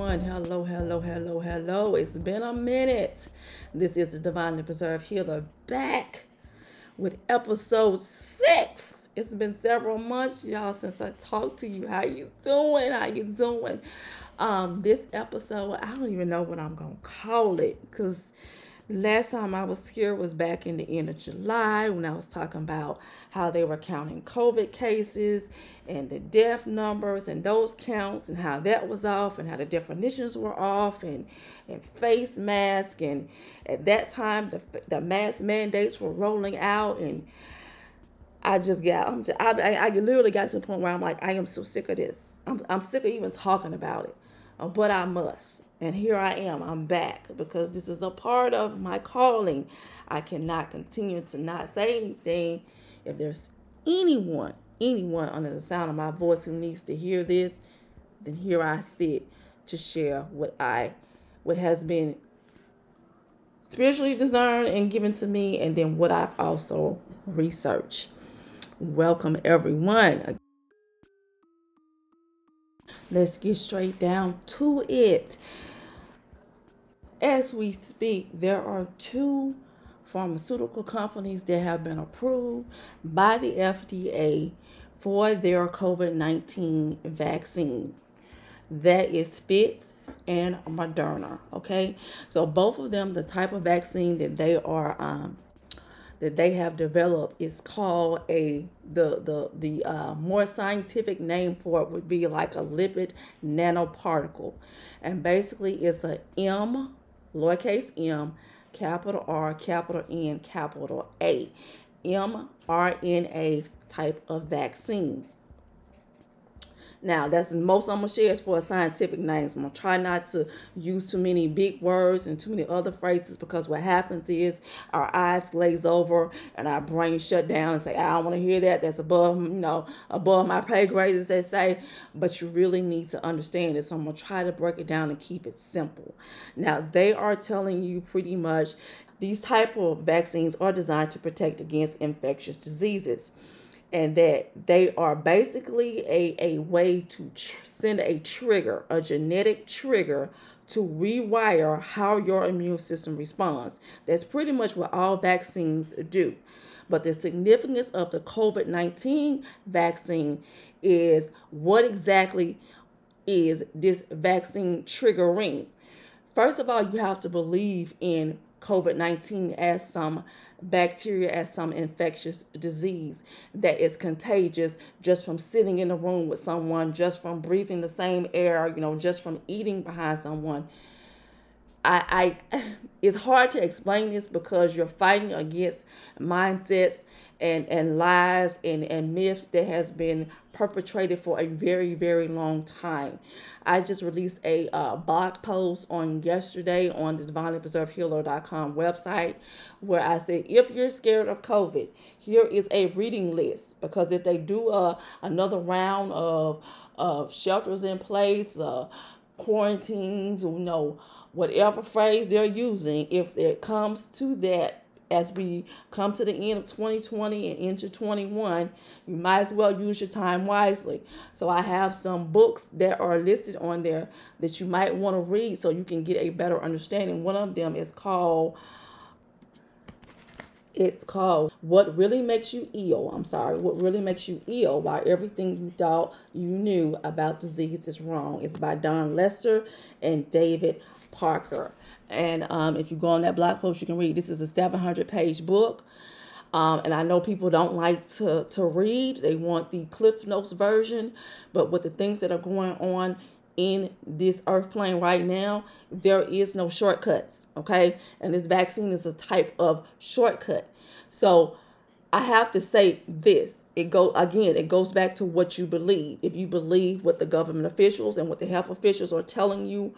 everyone. Hello, hello, hello, hello. It's been a minute. This is the Divinely Preserved Healer back with episode six. It's been several months, y'all, since I talked to you. How you doing? How you doing? Um, this episode, I don't even know what I'm gonna call it because Last time I was here was back in the end of July when I was talking about how they were counting COVID cases and the death numbers and those counts and how that was off and how the definitions were off and, and face mask. And at that time the, the mask mandates were rolling out and I just got I'm just, I, I, I literally got to the point where I'm like I am so sick of this. I'm, I'm sick of even talking about it. Uh, but I must and here I am, I'm back because this is a part of my calling. I cannot continue to not say anything. If there's anyone, anyone under the sound of my voice who needs to hear this, then here I sit to share what I what has been spiritually discerned and given to me and then what I've also researched. Welcome everyone. Let's get straight down to it. As we speak, there are two pharmaceutical companies that have been approved by the FDA for their COVID 19 vaccine. That is Pfizer and Moderna. Okay, so both of them, the type of vaccine that they are um, that they have developed is called a the the the uh, more scientific name for it would be like a lipid nanoparticle, and basically it's a M lowercase m, capital R, capital N, capital A, mRNA type of vaccine. Now, that's most I'm gonna share is for scientific names. I'm gonna try not to use too many big words and too many other phrases because what happens is our eyes glaze over and our brain shut down and say, I don't want to hear that. That's above, you know, above my pay grade, as they say. But you really need to understand it. So I'm gonna try to break it down and keep it simple. Now, they are telling you pretty much these type of vaccines are designed to protect against infectious diseases and that they are basically a, a way to tr- send a trigger, a genetic trigger to rewire how your immune system responds. That's pretty much what all vaccines do. But the significance of the COVID 19 vaccine is what exactly is this vaccine triggering? First of all, you have to believe in COVID 19 as some bacteria as some infectious disease that is contagious just from sitting in a room with someone, just from breathing the same air, you know, just from eating behind someone. I, I it's hard to explain this because you're fighting against mindsets and and lies and and myths that has been perpetrated for a very very long time. I just released a uh, blog post on yesterday on the divinelypreservedhealer.com website where I said if you're scared of COVID, here is a reading list. Because if they do uh, another round of of shelters in place, uh, quarantines, you know, whatever phrase they're using, if it comes to that as we come to the end of 2020 and into 21, you might as well use your time wisely. So I have some books that are listed on there that you might want to read so you can get a better understanding. One of them is called it's called What Really Makes You Ill. I'm sorry, What Really Makes You Ill Why Everything You Thought You Knew About Disease is Wrong. It's by Dawn Lester and David Parker. And um, if you go on that blog post, you can read. This is a 700 page book. Um, and I know people don't like to, to read, they want the Cliff Notes version. But with the things that are going on in this earth plane right now, there is no shortcuts. Okay. And this vaccine is a type of shortcut. So I have to say this. It go again, it goes back to what you believe. If you believe what the government officials and what the health officials are telling you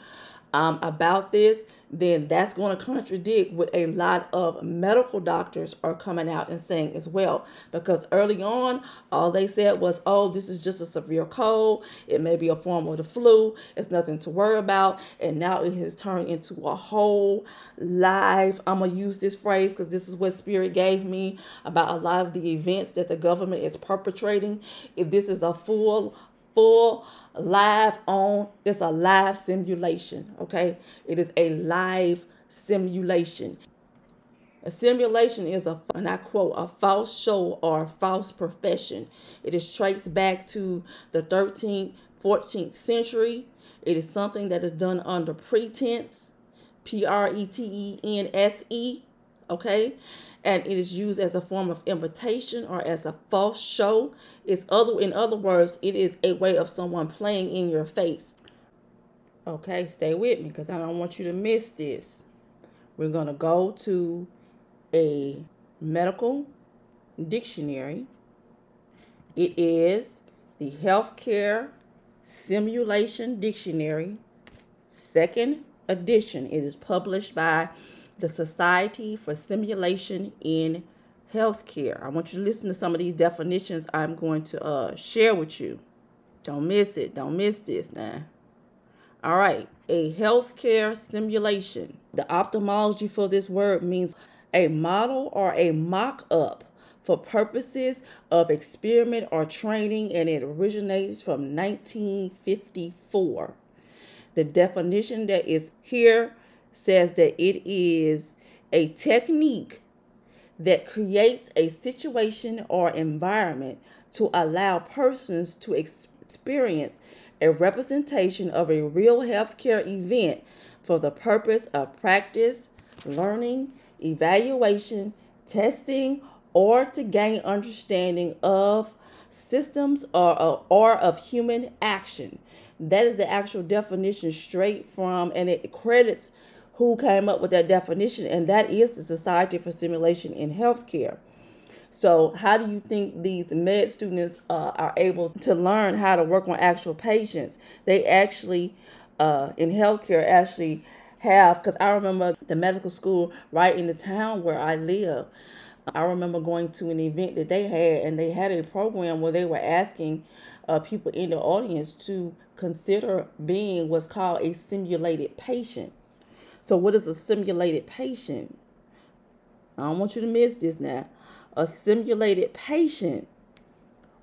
um, about this, then that's going to contradict what a lot of medical doctors are coming out and saying as well. Because early on, all they said was, oh, this is just a severe cold. It may be a form of the flu. It's nothing to worry about. And now it has turned into a whole live, I'm going to use this phrase because this is what Spirit gave me about a lot of the events that the government is perpetrating. If this is a full, full, live on, it's a live simulation, okay? It is a live simulation. A simulation is a, and I quote, a false show or false profession. It is traced back to the 13th, 14th century. It is something that is done under pretense, P R E T E N S E, okay? And it is used as a form of invitation or as a false show. It's other in other words, it is a way of someone playing in your face. Okay, stay with me because I don't want you to miss this. We're gonna go to a medical dictionary. It is the Healthcare Simulation Dictionary, second edition. It is published by the Society for Simulation in Healthcare. I want you to listen to some of these definitions I'm going to uh, share with you. Don't miss it. Don't miss this now. All right, a healthcare simulation. The etymology for this word means a model or a mock up for purposes of experiment or training, and it originates from 1954. The definition that is here says that it is a technique that creates a situation or environment to allow persons to experience a representation of a real healthcare event for the purpose of practice, learning, evaluation, testing, or to gain understanding of systems or, or of human action. That is the actual definition straight from, and it credits who came up with that definition, and that is the Society for Simulation in Healthcare. So, how do you think these med students uh, are able to learn how to work on actual patients? They actually, uh, in healthcare, actually have because I remember the medical school right in the town where I live. I remember going to an event that they had, and they had a program where they were asking uh, people in the audience to consider being what's called a simulated patient. So, what is a simulated patient? I don't want you to miss this now. A simulated patient,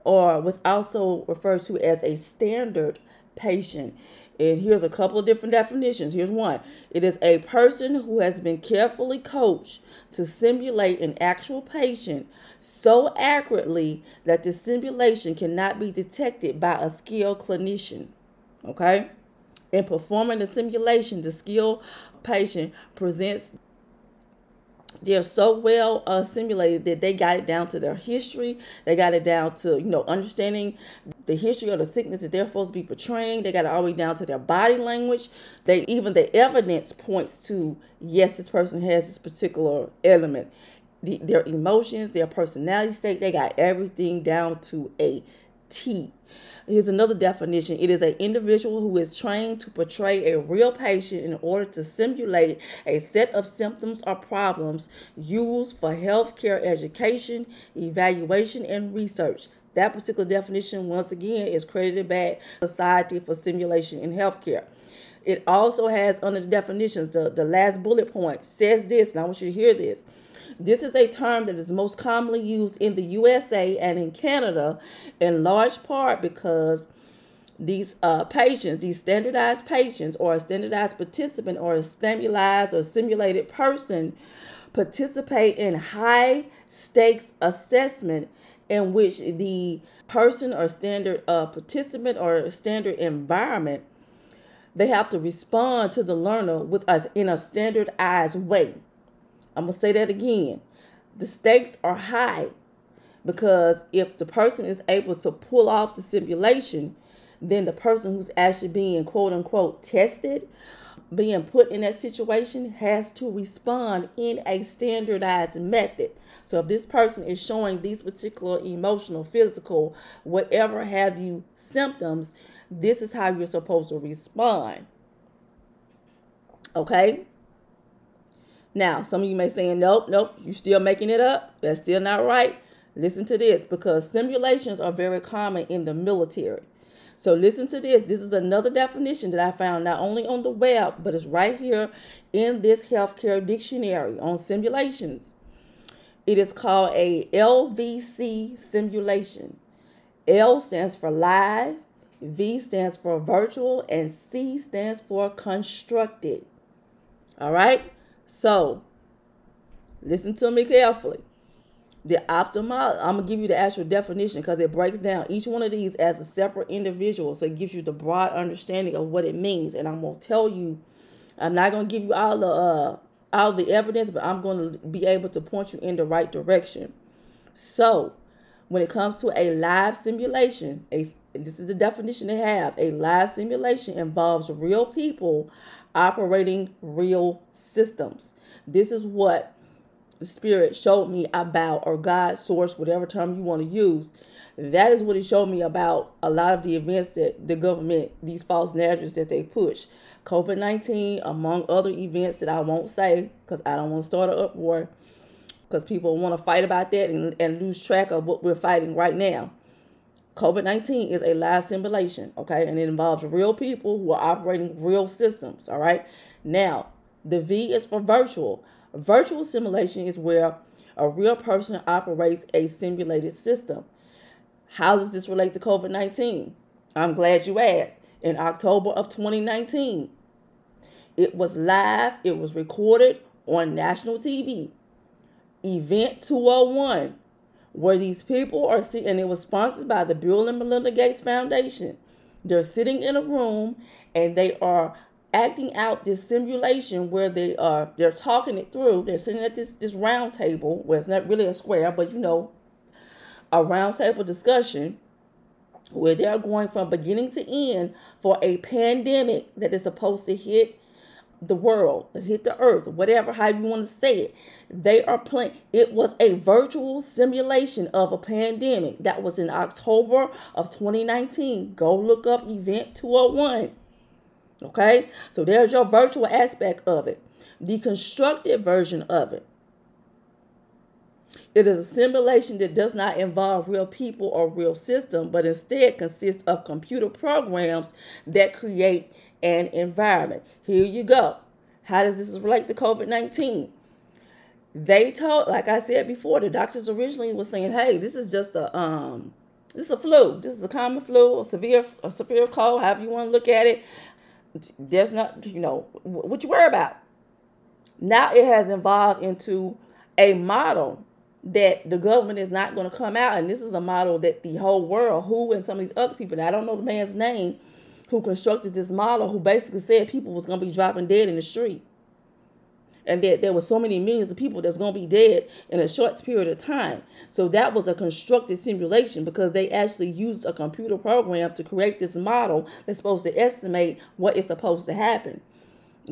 or what's also referred to as a standard patient, and here's a couple of different definitions. Here's one it is a person who has been carefully coached to simulate an actual patient so accurately that the simulation cannot be detected by a skilled clinician. Okay? In performing the simulation, the skilled patient presents they're so well uh, simulated that they got it down to their history. They got it down to you know understanding the history of the sickness that they're supposed to be portraying. They got it all the way down to their body language. They even the evidence points to yes, this person has this particular element. The, their emotions, their personality state, they got everything down to a T. Here's another definition. It is an individual who is trained to portray a real patient in order to simulate a set of symptoms or problems used for healthcare education, evaluation, and research. That particular definition, once again, is credited back Society for Simulation in Healthcare. It also has under the definitions, the, the last bullet point says this, and I want you to hear this. This is a term that is most commonly used in the USA and in Canada, in large part because these uh, patients, these standardized patients, or a standardized participant, or a standardized or simulated person, participate in high stakes assessment in which the person or standard uh, participant or standard environment they have to respond to the learner with us in a standardized way I'm going to say that again. The stakes are high because if the person is able to pull off the simulation, then the person who's actually being quote unquote tested, being put in that situation, has to respond in a standardized method. So if this person is showing these particular emotional, physical, whatever have you symptoms, this is how you're supposed to respond. Okay? Now, some of you may say, nope, nope, you're still making it up. That's still not right. Listen to this because simulations are very common in the military. So listen to this. This is another definition that I found not only on the web, but it's right here in this healthcare dictionary on simulations. It is called a LVC simulation. L stands for live, V stands for virtual, and C stands for constructed. All right? So, listen to me carefully. The optimal, I'm to give you the actual definition because it breaks down each one of these as a separate individual. So, it gives you the broad understanding of what it means. And I'm to tell you, I'm not to give you all the, uh, all the evidence, but I'm to be able to point you in the right direction. So, when it comes to a live simulation, a, this is the definition they have a live simulation involves real people operating real systems. This is what the Spirit showed me about, or God, source, whatever term you want to use. That is what it showed me about a lot of the events that the government, these false narratives that they push. COVID 19, among other events that I won't say because I don't want to start an uproar because people want to fight about that and, and lose track of what we're fighting right now. COVID 19 is a live simulation, okay? And it involves real people who are operating real systems, all right? Now, the V is for virtual. virtual simulation is where a real person operates a simulated system. How does this relate to COVID 19? I'm glad you asked. In October of 2019, it was live, it was recorded on national TV. Event 201, where these people are sitting, and it was sponsored by the Bill and Melinda Gates Foundation. They're sitting in a room and they are acting out this simulation where they are they're talking it through. They're sitting at this this round table where it's not really a square, but you know, a round table discussion where they're going from beginning to end for a pandemic that is supposed to hit the world, hit the earth, whatever, how you want to say it. They are playing. It was a virtual simulation of a pandemic that was in October of 2019. Go look up Event 201. Okay, so there's your virtual aspect of it. The constructed version of it. It is a simulation that does not involve real people or real system, but instead consists of computer programs that create and environment. Here you go. How does this relate to COVID 19? They told, like I said before, the doctors originally was saying, hey, this is just a um this is a flu. This is a common flu, a severe a severe cold, however you want to look at it. There's not, you know, what you worry about. Now it has evolved into a model that the government is not going to come out, and this is a model that the whole world, who and some of these other people, I don't know the man's name, who constructed this model who basically said people was going to be dropping dead in the street. And that there were so many millions of people that was going to be dead in a short period of time. So that was a constructed simulation because they actually used a computer program to create this model that's supposed to estimate what is supposed to happen.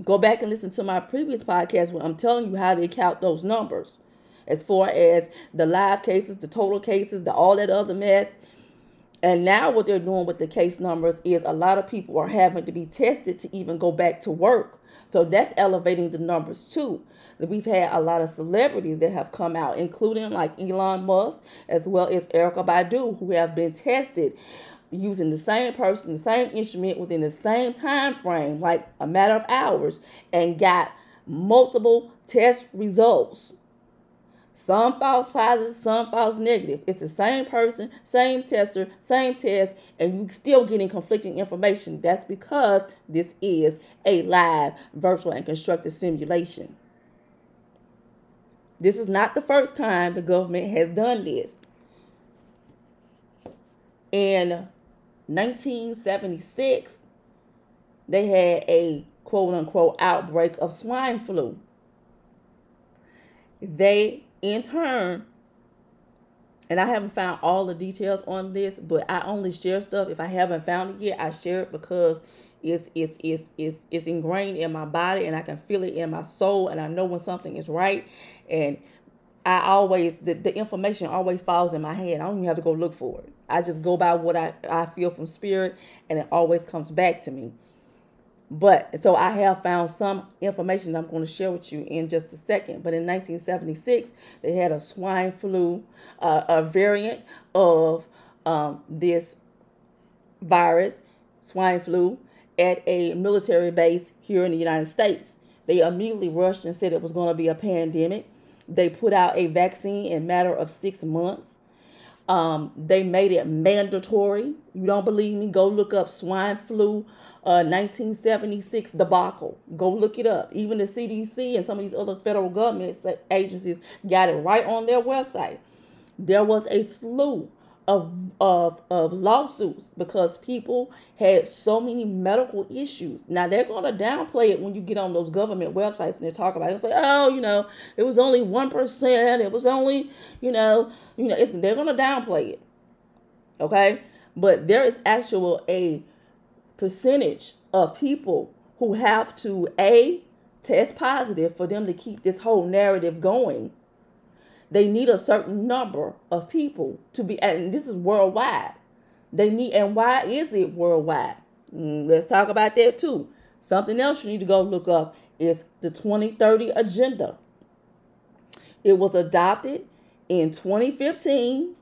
Go back and listen to my previous podcast where i'm telling you how they count those numbers. As far as the live cases the total cases the all that other mess and now what they're doing with the case numbers is a lot of people are having to be tested to even go back to work. So that's elevating the numbers too. We've had a lot of celebrities that have come out, including like Elon Musk, as well as Erykah Badu, who have been tested using the same person, the same instrument within the same time frame, like a matter of hours, and got multiple test results. Some false positive, some false negative. It's the same person, same tester, same test, and you're still getting conflicting information. That's because this is a live, virtual, and constructed simulation. This is not the first time the government has done this. In 1976, they had a quote unquote outbreak of swine flu. They in turn, and I haven't found all the details on this, but I only share stuff if I haven't found it yet. I share it because it's it's it's it's it's ingrained in my body and I can feel it in my soul and I know when something is right and I always the, the information always falls in my head. I don't even have to go look for it. I just go by what I, I feel from spirit and it always comes back to me. But so I have found some information I'm going to share with you in just a second. But in 1976, they had a swine flu, uh, a variant of um, this virus, swine flu, at a military base here in the United States. They immediately rushed and said it was going to be a pandemic. They put out a vaccine in a matter of six months. Um, they made it mandatory. You don't believe me? Go look up swine flu uh, 1976 debacle. Go look it up. Even the CDC and some of these other federal government agencies got it right on their website. There was a slew of, of, of lawsuits because people had so many medical issues. Now they're going to downplay it when you get on those government websites and they talk about it. It's like, oh, you know, it was only one percent. It was only, you know, you know, it's, they're going to downplay it. Okay, but there is actual a percentage of people who have to a test positive for them to keep this whole narrative going they need a certain number of people to be, and this is worldwide. They need, and why is it worldwide? Mm, let's talk about that too. Something else you need to go look up is the 2030 Agenda. It was adopted in 2015.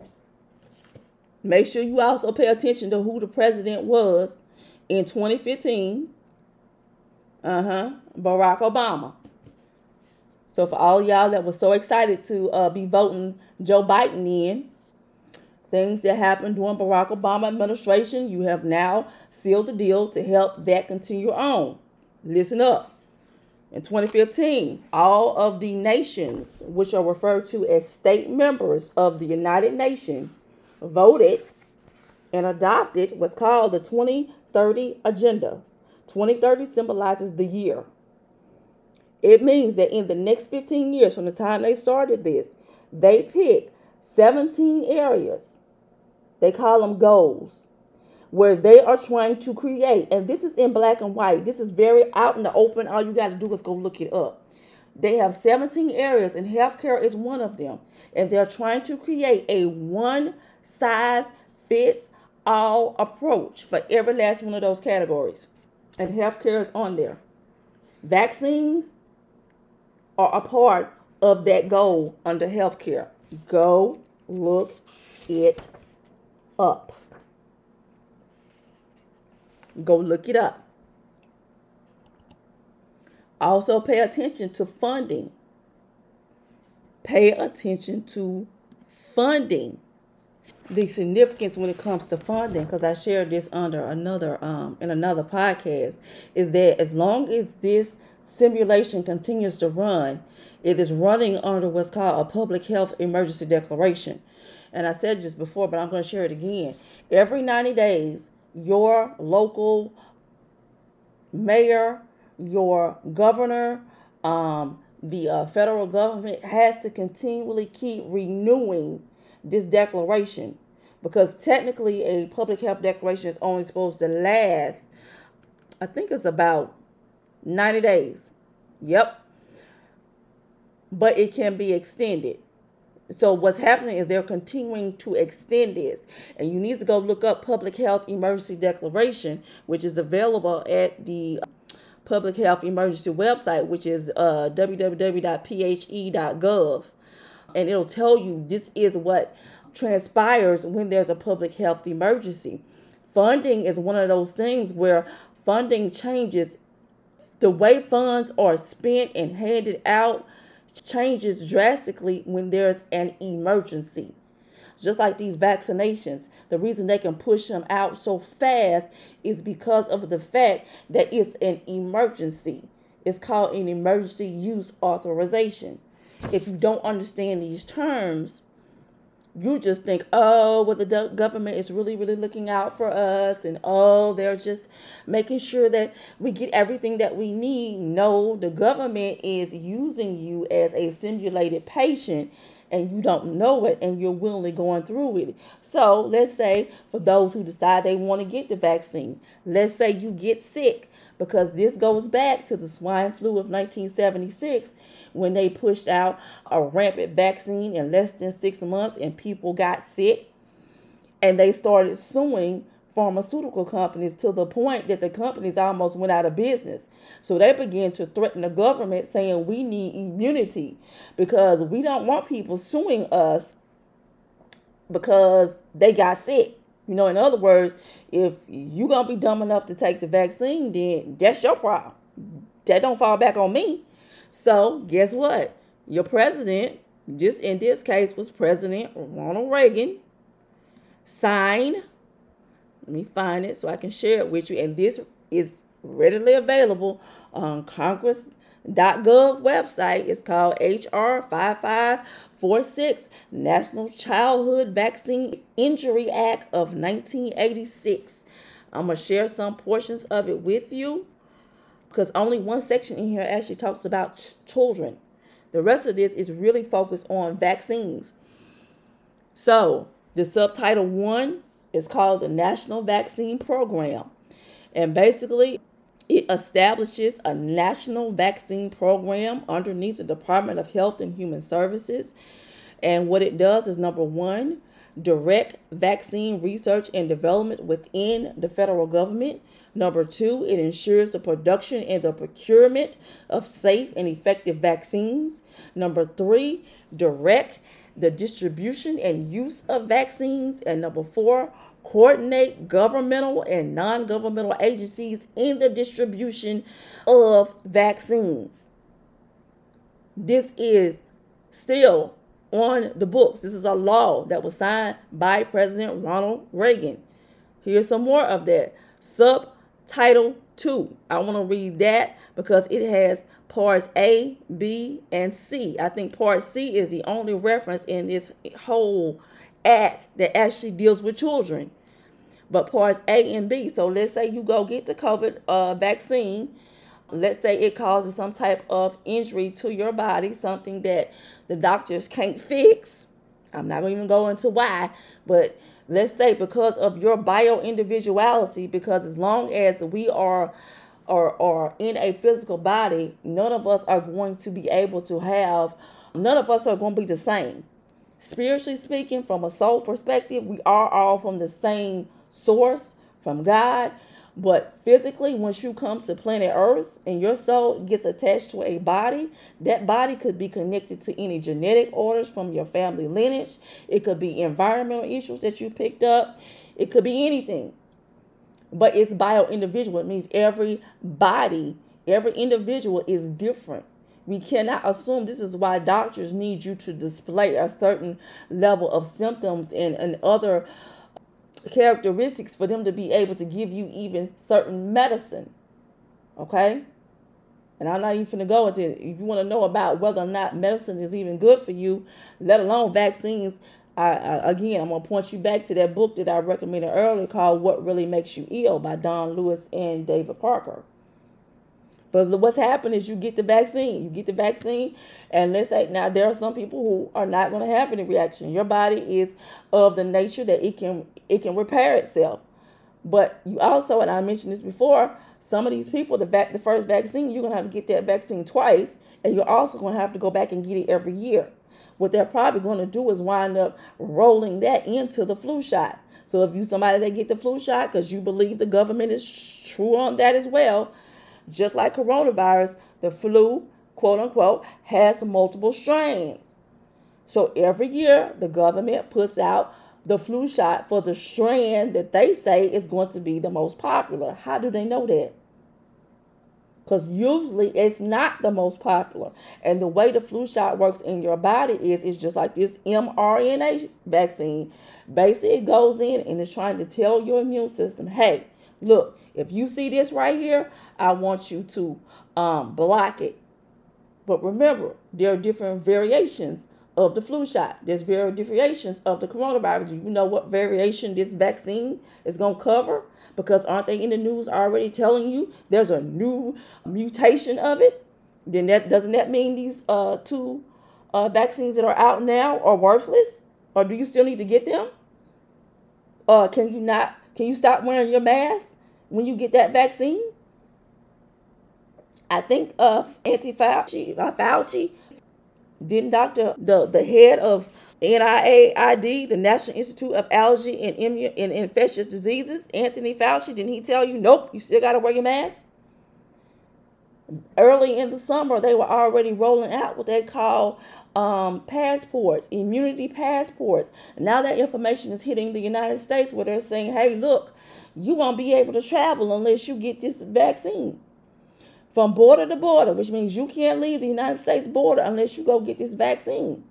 Make sure you also pay attention to who the president was in 2015. Uh huh. Barack Obama. So for all y'all that was so excited to uh, be voting Joe Biden in, things that happened during Barack Obama administration, you have now sealed the deal to help that continue on. Listen up. In 2015, all of the nations, which are referred to as state members of the United Nations, voted and adopted what's called the 2030 Agenda. 2030 symbolizes the year. It means that in the next 15 years from the time they started this, they pick 17 areas. They call them goals where they are trying to create. And this is in black and white. This is very out in the open. All you got to do is go look it up. They have 17 areas, and healthcare is one of them. And they're trying to create a one size fits all approach for every last one of those categories. And healthcare is on there. Vaccines, are a part of that goal under healthcare. Go look it up. Go look it up. Also, pay attention to funding. Pay attention to funding. The significance when it comes to funding, because I shared this under another um in another podcast, is that as long as this simulation continues to run, it is running under what's called a public health emergency declaration. And I said this before, but I'm going to share it again. Every 90 days, your local mayor, your governor, um, the uh, federal government has to continually keep renewing this declaration because technically a public health declaration is only supposed to last, I think it's about 90 days. Yep. But it can be extended. So what's happening is they're continuing to extend this. And you need to go look up Public Health Emergency Declaration, which is available at the Public Health Emergency website, which is uh, www.phe.gov. And it'll tell you this is what transpires when there's a public health emergency. Funding is one of those things where funding changes the way funds are spent and handed out changes drastically when there's an emergency. Just like these vaccinations, the reason they can push them out so fast is because of the fact that it's an emergency. It's called an emergency use authorization. If you don't understand these terms, you just think, oh, well, the government is really, really looking out for us, and oh, they're just making sure that we get everything that we need. No, the government is using you as a simulated patient, and you don't know it, and you're willingly going through with it. So, let's say for those who decide they want to get the vaccine, let's say you get sick because this goes back to the swine flu of 1976 when they pushed out a rampant vaccine in less than six months and people got sick. And they started suing pharmaceutical companies to the point that the companies almost went out of business. So they began to threaten the government saying we need immunity because we don't want people suing us because they got sick. You know, in other words, if you're gonna be dumb enough to take the vaccine, then that's your problem. That don't fall back on me. So guess what? Your president, just in this case, was President Ronald Reagan. sign. Let me find it so I can share it with you. And this is readily available on Congress.gov website. It's called HR 5546 National Childhood Vaccine Injury Act of 1986. I'm going to share some portions of it with you because only one section in here actually talks about ch- children. The rest of this is really focused on vaccines. So, the subtitle one is called the National Vaccine Program. And basically, it establishes a national vaccine program underneath the Department of Health and Human Services. And what it does is number one, direct vaccine research and development within the federal government. Number two, it ensures the production and the procurement of safe and effective vaccines. Number three, direct the distribution and use of vaccines. And number four, coordinate governmental and non governmental agencies in the distribution of vaccines. This is still on the books. This is a law that was signed by President Ronald Reagan. Here's some more of that. Subtitle 2. I want to read that because it has parts A, B, and C. I think part C is the only reference in this whole act that actually deals with children. But parts A and B. So let's say you go get the COVID uh, vaccine let's say it causes some type of injury to your body, something that the doctors can't fix. I'm not going to even go into why, but let's say because of your bio individuality, because as long as we are or are in a physical body, none of us are going to be able to have, none of us are going to be the same. Spiritually speaking, from a soul perspective, we are all from the same source, from God. But physically, once you come to planet Earth and your soul gets attached to a body, that body could be connected to any genetic orders from your family lineage. It could be environmental issues that you picked up. It could be anything. But it's bio individual. It means every body, every individual is different. We cannot assume this is why doctors need you to display a certain level of symptoms and, and other characteristics for them to be able to give you even certain medicine. Okay? And I'm not even going to go into it. If you want to know about whether or not medicine is even good for you, let alone vaccines, I, I, again, I'm going to point you back to that book that I recommended earlier called What Really Makes You Ill by Dawn Lewis and David Parker. But what's happened is you get the vaccine. You get the vaccine, and let's say now there are some people who are not going to have any reaction. Your body is of the nature that it can it can repair itself. But you also, and I mentioned this before, some of these people, the the first vaccine, you're gonna have to get that vaccine twice, and you're also gonna have to go back and get it every year. What they're probably gonna do is wind up rolling that into the flu shot. So if you somebody that get the flu shot because you believe the government is true on that as well, just like coronavirus, the flu, quote unquote, has multiple strains. So every year, the government puts out the flu shot for the strand that they say is going to be the most popular. How do they know that? Because usually it's not the most popular. And the way the flu shot works in your body is it's just like this mRNA vaccine. Basically, it goes in and it's trying to tell your immune system, hey, look, if you see this right here, I want you to um, block it. But remember, there are different variations of the flu shot. There's very variations of the coronavirus. Do you know what variation this vaccine is going to cover? Because aren't they in the news already telling you there's a new mutation of it? Then that doesn't that mean these uh, two uh, vaccines that are out now are worthless? Or do you still need to get them? Uh, can you not? Can you stop wearing your mask? When you get that vaccine. I think of Anti Fauci, uh, Fauci, didn't Doctor the the head of NIAID, the National Institute of Allergy and, Immun- and Infectious Diseases, Anthony Fauci, didn't he tell you, nope, you still got to wear your mask? Early in the summer, they were already rolling out what they call um, passports, immunity passports. Now that information is hitting the United States where they're saying, hey, look, you won't be able to travel unless you get this vaccine. From border to border, which means you can't leave the United States border unless you go get this vaccine.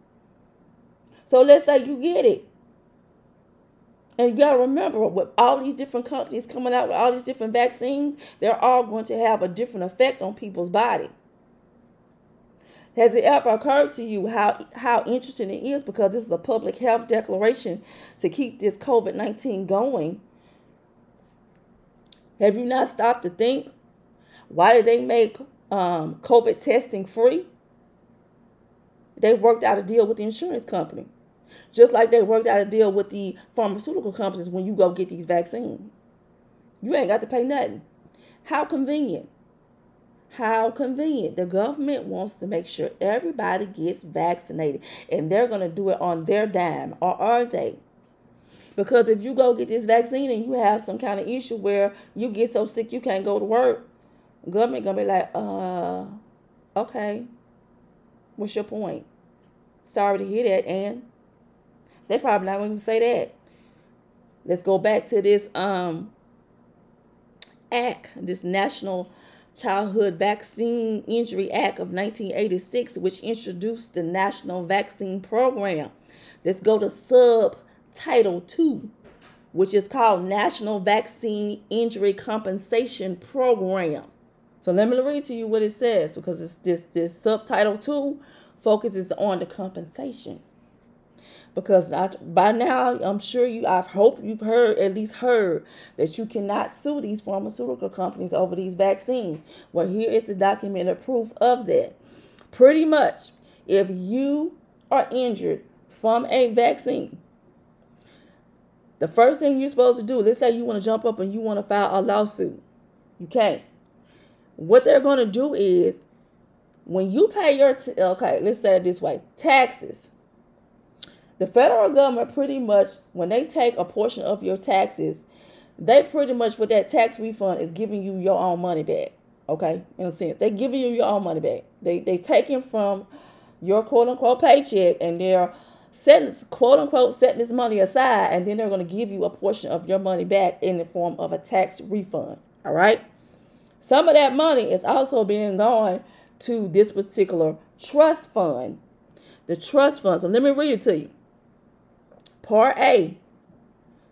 So let's say you get it. And you gotta remember, with all these different companies coming out with all these different vaccines, they're all going to have a different effect on people's body. Has it ever occurred to you how how interesting it is because this is a public health declaration to keep this COVID nineteen going? Have you not stopped to think why did they make um, COVID testing free? They worked out a deal with the insurance company, just like they worked out a deal with the pharmaceutical companies when you go get these vaccines. You ain't got to pay nothing. How convenient. How convenient. The government wants to make sure everybody gets vaccinated, and they're going to do it on their dime, or are they? Because if you go get this vaccine and you have some kind of issue where you get so sick you can't go to work, government gonna be like, uh, okay, what's your point? Sorry to hear that, and they probably not to say that. Let's go back to this um act, this National Childhood Vaccine Injury Act of 1986, which introduced the National Vaccine Program. Let's go to subtitle 2, which is called National Vaccine Injury Compensation Program. So let me read to you what it says because it's this this subtitle 2 focuses on the compensation. Because I, by now, I'm sure you, I've hope you've heard, at least heard, that you cannot sue these pharmaceutical companies over these vaccines. Well, here is the documented proof of that. Pretty much, if you are injured from a vaccine, the first thing you're supposed to do, let's say you want to jump up and you want to file a lawsuit. You can't. What they're going to do is when you pay your, t- okay, let's say it this way taxes the federal government pretty much when they take a portion of your taxes they pretty much with that tax refund is giving you your own money back okay in a sense they're giving you your own money back they they taking from your quote unquote paycheck and they're setting quote unquote setting this money aside and then they're going to give you a portion of your money back in the form of a tax refund all right? Some of that money is also being going to this particular trust fund the trust fund. So let me read it to you. Part A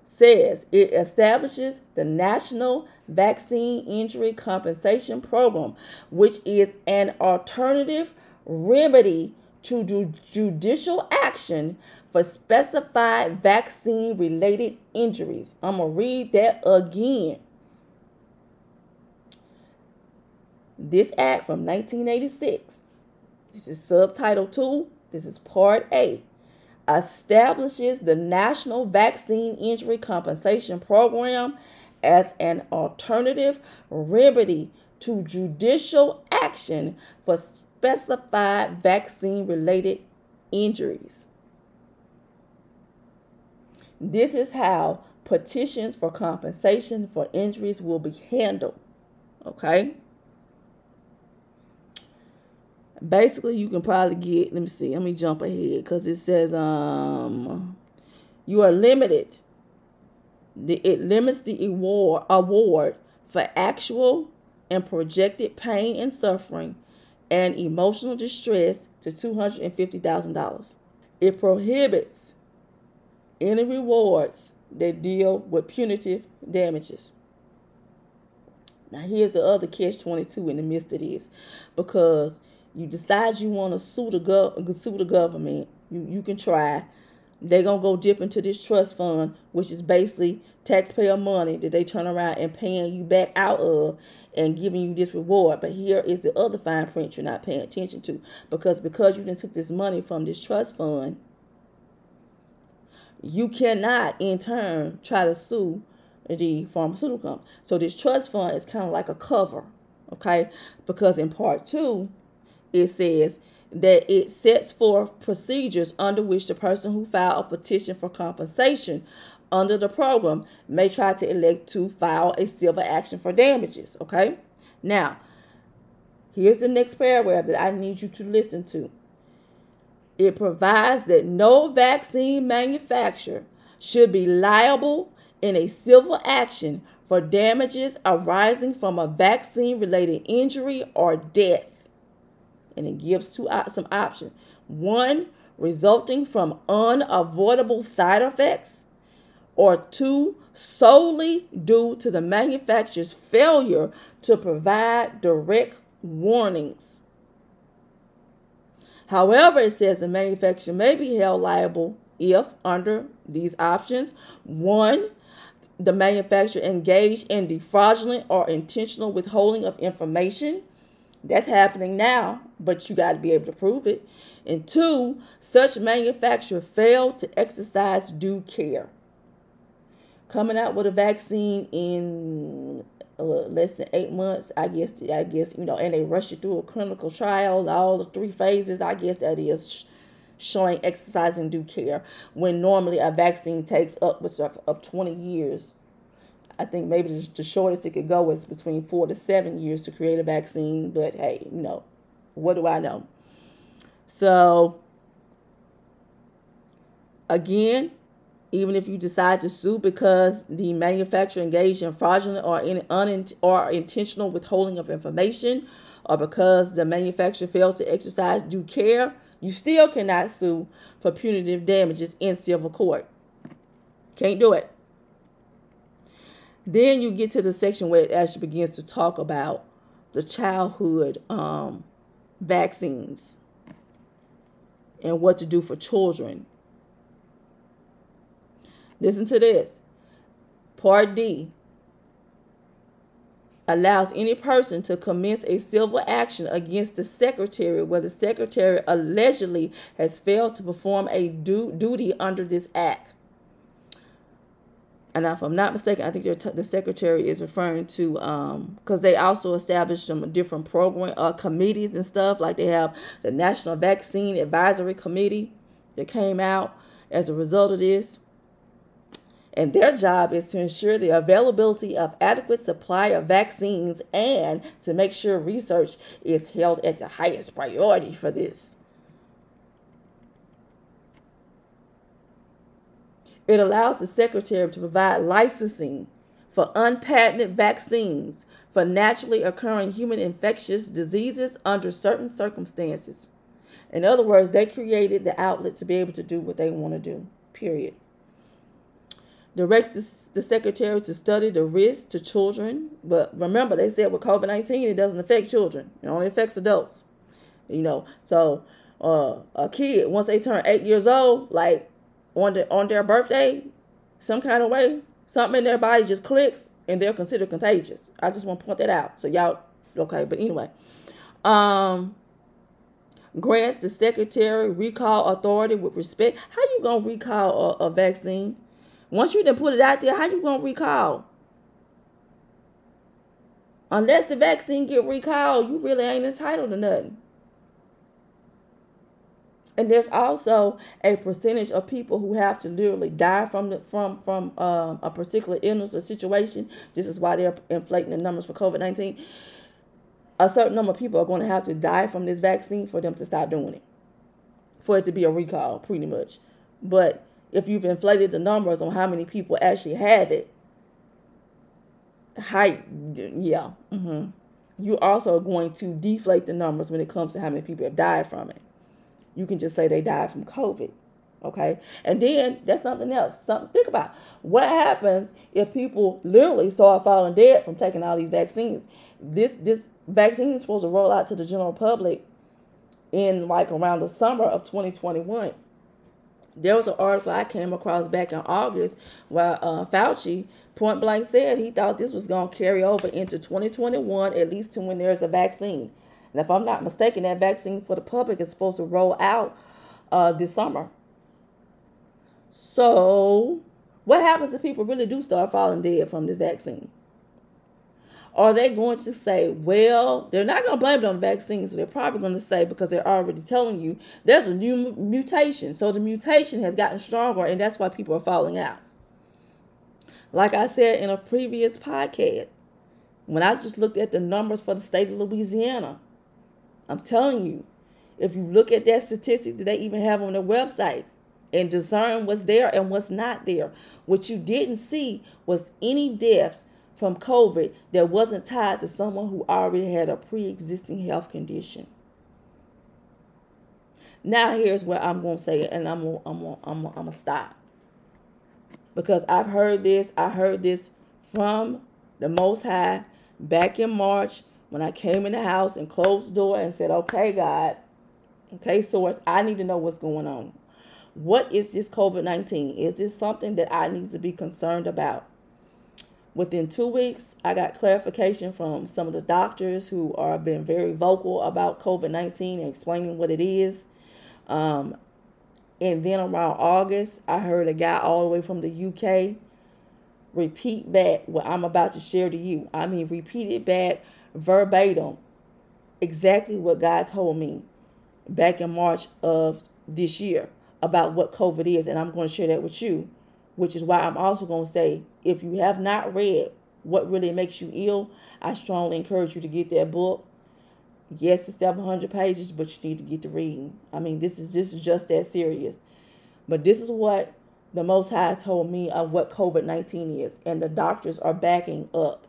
says it establishes the National Vaccine Injury Compensation Program, which is an alternative remedy to do judicial action for specified vaccine related injuries. I'm going to read that again. This act from 1986, this is subtitle 2, this is part A establishes the National Vaccine Injury Compensation Program as an alternative remedy to judicial action for specified vaccine related injuries. This is how petitions for compensation for injuries will be handled. Okay? basically you can probably get let me see let me jump ahead because it says um you are limited the, it limits the award award for actual and projected pain and suffering and emotional distress to $250,000. It prohibits any rewards that deal with punitive damages. Now, here's the other catch 22 in the midst of this because you decide you want to sue the gov- sue the government, you, you can try. They're gonna go dip into this trust fund, which is basically taxpayer money that they turn around and paying you back out of and giving you this reward. But here is the other fine print you're not paying attention to. Because because you didn't took this money from this trust fund, you cannot in turn try to sue the pharmaceutical company. So this trust fund is kind of like a cover, okay? Because in part two, it says that it sets forth procedures under which the person who filed a petition for compensation under the program may try to elect to file a civil action for damages. Okay? Now, here's the next paragraph that I need you to listen to. It provides that no vaccine manufacturer should be liable in a civil action for damages arising from a vaccine related injury or death and it gives two some options. One, resulting from unavoidable side effects, or two solely due to the manufacturer's failure to provide direct warnings. However, it says the manufacturer may be held liable if, under these options, one, the manufacturer engaged in the fraudulent or intentional withholding of information. That's happening now, but you got to be able to prove it. And two, such manufacturer failed to exercise due care coming out with a vaccine in uh, less than eight months, I guess. I guess you know, and they rush you through a clinical trial, all the three phases. I guess that is showing exercising due care when normally a vaccine takes upwards of, of 20 years. I think maybe the shortest it could go is between four to seven years to create a vaccine. But hey, you know, what do I know? So, again, even if you decide to sue because the manufacturer engaged in fraudulent or in unint- or intentional withholding of information or because the manufacturer failed to exercise due care, you still cannot sue for punitive damages in civil court. Can't do it. Then you get to the section where it actually begins to talk about the childhood um, vaccines and what to do for children Listen to this. Part D allows any person to commence a civil action against the secretary where the secretary allegedly has failed to perform a du- duty under this act. And if I'm not mistaken, I think the secretary is referring to because um, they also established some different program uh, committees and stuff. Like they have the National Vaccine Advisory Committee that came out as a result of this and their job is to ensure the availability of adequate supply of vaccines and to make sure research is held at the highest priority for this. It allows the secretary to provide licensing for unpatented vaccines for naturally occurring human infectious diseases under certain circumstances. In other words, they created the outlet to be able to do what they want to do, period directs the secretary to study the risk to children. But remember, they said with COVID 19, it doesn't affect children, it only affects adults. You know, so uh, a kid, once they turn eight years old, like on, the, on their birthday, some kind of way, something in their body just clicks and they're considered contagious. I just want to point that out. So y'all, okay, but anyway. Um, grants the secretary recall authority with respect. How you gonna recall a, a vaccine? Once you done put it out there, how you gonna recall? Unless the vaccine get recalled, you really ain't entitled to nothing. And there's also a percentage of people who have to literally die from the from from um, a particular illness or situation. This is why they're inflating the numbers for COVID nineteen. A certain number of people are going to have to die from this vaccine for them to stop doing it, for it to be a recall, pretty much. But if you've inflated the numbers on how many people actually have it, height, yeah, mm-hmm. you're also going to deflate the numbers when it comes to how many people have died from it. You can just say they died from COVID. Okay. And then that's something else. Something think about. What happens if people literally start falling dead from taking all these vaccines? This this vaccine is supposed to roll out to the general public in like around the summer of 2021 there was an article I came across back in August where uh, Fauci point blank said he thought this was going to carry over into 2021, at least to when there's a vaccine. And if I'm not mistaken, that vaccine for the public is supposed to roll out uh, this summer. So, what happens if people really do start falling dead from the vaccine? Are they going to say, well, they're not going to blame it on the vaccine, so they're probably going to say, because they're already telling you there's a new mutation. So the mutation has gotten stronger, and that's why people are falling out. Like I said in a previous podcast, when I just looked at the numbers for the state of Louisiana, I'm telling you, if you look at that statistic that they even have on their website and discern what's there and what's not there, what you didn't see was any deaths from COVID that wasn't tied to someone who already had a pre existing health condition. Now, here's where I'm going to say it, and I'm going I'm gonna, I'm gonna, I'm to stop. because I've heard this. I heard this from the Most High back in March when I came in the house and closed the door and said, Okay, God, okay, source, I need to know what's going on. What is this COVID 19? Is this something that I need to be concerned about? Within two weeks, I got clarification from some of the doctors who are been very vocal about COVID 19 and explaining what it is. Um, and then around August, I heard a guy all the way from the UK repeat back what I'm about to share to you. I mean, repeat it back verbatim, exactly what God told me back in March of this year about what COVID is. And I'm going to share that with you, which is why I'm also going to say if you have not read What Really Makes You Ill, I strongly encourage you to get that book. Yes, it's 700 pages, but you need to get to reading. I mean, this is this is just that serious. But this is what the Most High told me of what COVID 19 is, and the doctors are backing up.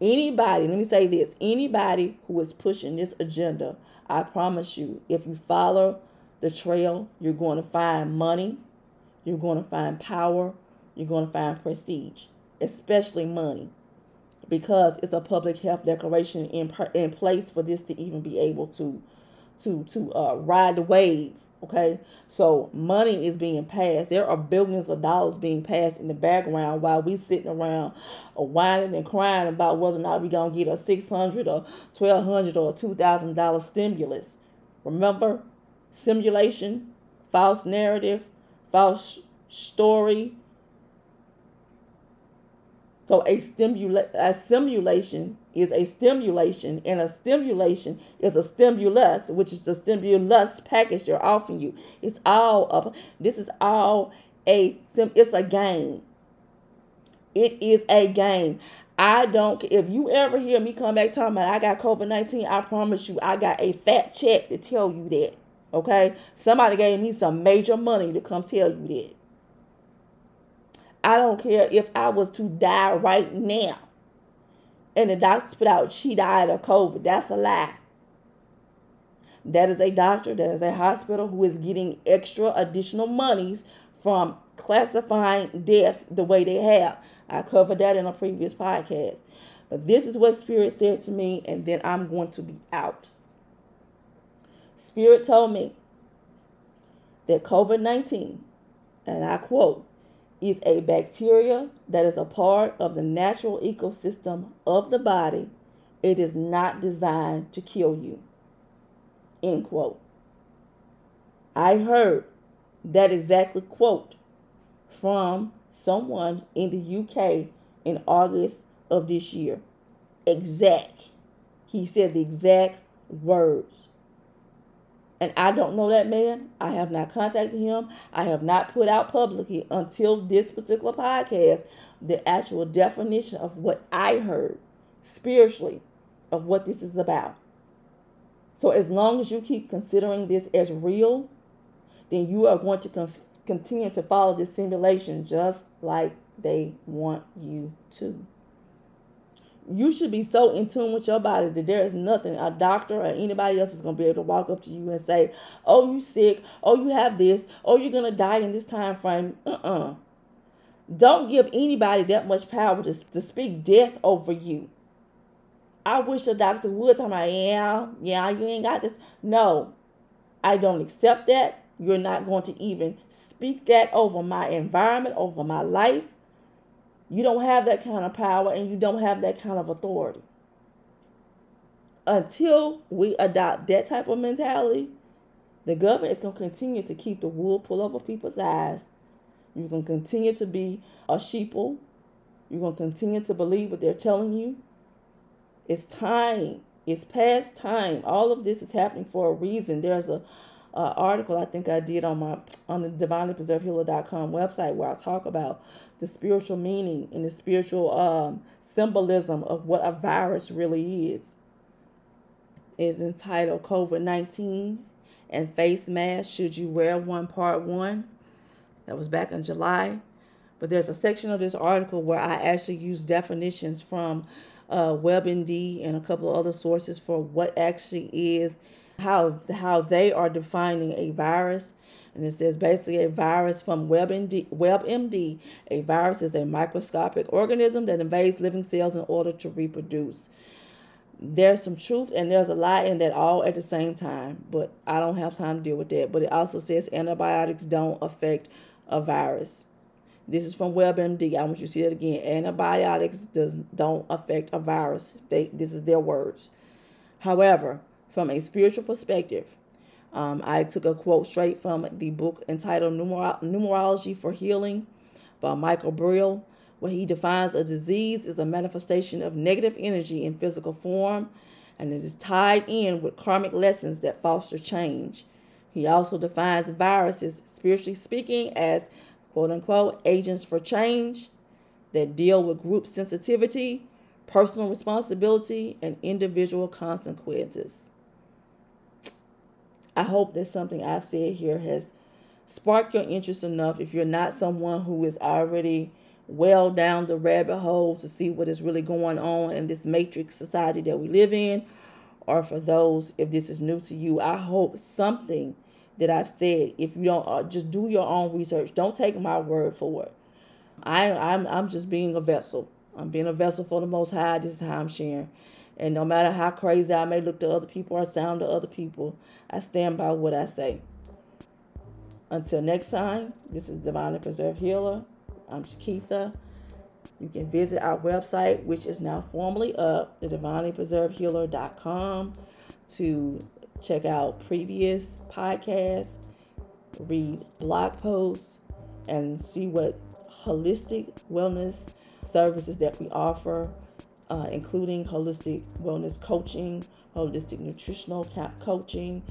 Anybody, let me say this anybody who is pushing this agenda, I promise you, if you follow the trail, you're going to find money, you're going to find power, you're going to find prestige, especially money, because it's a public health declaration in, in place for this to even be able to to to uh, ride the wave Okay, so money is being passed. There are billions of dollars being passed in the background while we sitting around uh, whining and crying about whether or not we gonna get a six hundred or twelve hundred or two thousand dollar stimulus. Remember, simulation, false narrative, false story. So a stimula- a simulation is a stimulation, and a stimulation is a stimulus, which is the stimulus package they're offering you. It's all up. This is all a sim. it's a game. It is a game. I don't if you ever hear me come back talking about I got COVID 19, I promise you I got a fat check to tell you that. Okay? Somebody gave me some major money to come tell you that. I don't care if I was to die right now and the doctor put out she died of COVID. That's a lie. That is a doctor, that is a hospital who is getting extra additional monies from classifying deaths the way they have. I covered that in a previous podcast. But this is what Spirit said to me, and then I'm going to be out. Spirit told me that COVID 19, and I quote, is a bacteria that is a part of the natural ecosystem of the body. It is not designed to kill you. End quote. I heard that exactly quote from someone in the UK in August of this year. Exact. He said the exact words and I don't know that man. I have not contacted him. I have not put out publicly until this particular podcast the actual definition of what I heard spiritually of what this is about. So as long as you keep considering this as real, then you are going to con- continue to follow this simulation just like they want you to you should be so in tune with your body that there is nothing a doctor or anybody else is going to be able to walk up to you and say, "Oh, you sick. Oh, you have this. Oh, you're going to die in this time frame." Uh-uh. Don't give anybody that much power to, to speak death over you. I wish a doctor would tell me, yeah, yeah, you ain't got this. No, I don't accept that. You're not going to even speak that over my environment, over my life. You don't have that kind of power and you don't have that kind of authority. Until we adopt that type of mentality, the government is going to continue to keep the wool pulled over people's eyes. You're going to continue to be a sheeple. You're going to continue to believe what they're telling you. It's time. It's past time. All of this is happening for a reason. There's a uh, article I think I did on my on the divinelypreservedhealer.com website where I talk about the spiritual meaning and the spiritual um, symbolism of what a virus really is. Is entitled COVID nineteen and face mask. Should you wear one? Part one. That was back in July. But there's a section of this article where I actually use definitions from uh, WebMD and a couple of other sources for what actually is how how they are defining a virus. And it says basically a virus from WebMD, WebMD. A virus is a microscopic organism that invades living cells in order to reproduce. There's some truth and there's a lie in that all at the same time, but I don't have time to deal with that. But it also says antibiotics don't affect a virus. This is from WebMD. I want you to see that again. Antibiotics does don't affect a virus. They this is their words. However, from a spiritual perspective, um, I took a quote straight from the book entitled Numer- Numerology for Healing by Michael Brill, where he defines a disease as a manifestation of negative energy in physical form and it is tied in with karmic lessons that foster change. He also defines viruses, spiritually speaking, as quote unquote agents for change that deal with group sensitivity, personal responsibility, and individual consequences. I hope that something I've said here has sparked your interest enough if you're not someone who is already well down the rabbit hole to see what is really going on in this matrix society that we live in, or for those, if this is new to you, I hope something that I've said, if you don't, uh, just do your own research. Don't take my word for it. I, I'm, I'm just being a vessel. I'm being a vessel for the Most High. This is how I'm sharing. And no matter how crazy I may look to other people or sound to other people, I stand by what I say. Until next time, this is Divinely Preserved Healer. I'm Shakitha. You can visit our website, which is now formally up, the divinelypreservedhealer.com, to check out previous podcasts, read blog posts, and see what holistic wellness services that we offer uh, including holistic wellness coaching, holistic nutritional coaching,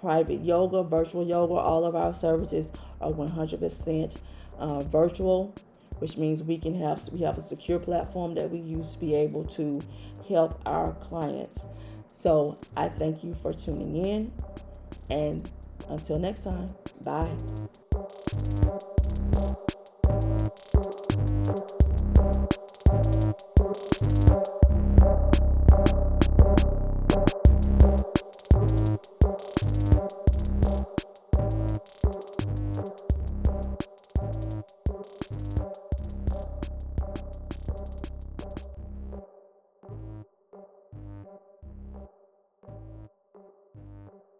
private yoga, virtual yoga. All of our services are 100% uh, virtual, which means we can have we have a secure platform that we use to be able to help our clients. So I thank you for tuning in, and until next time, bye.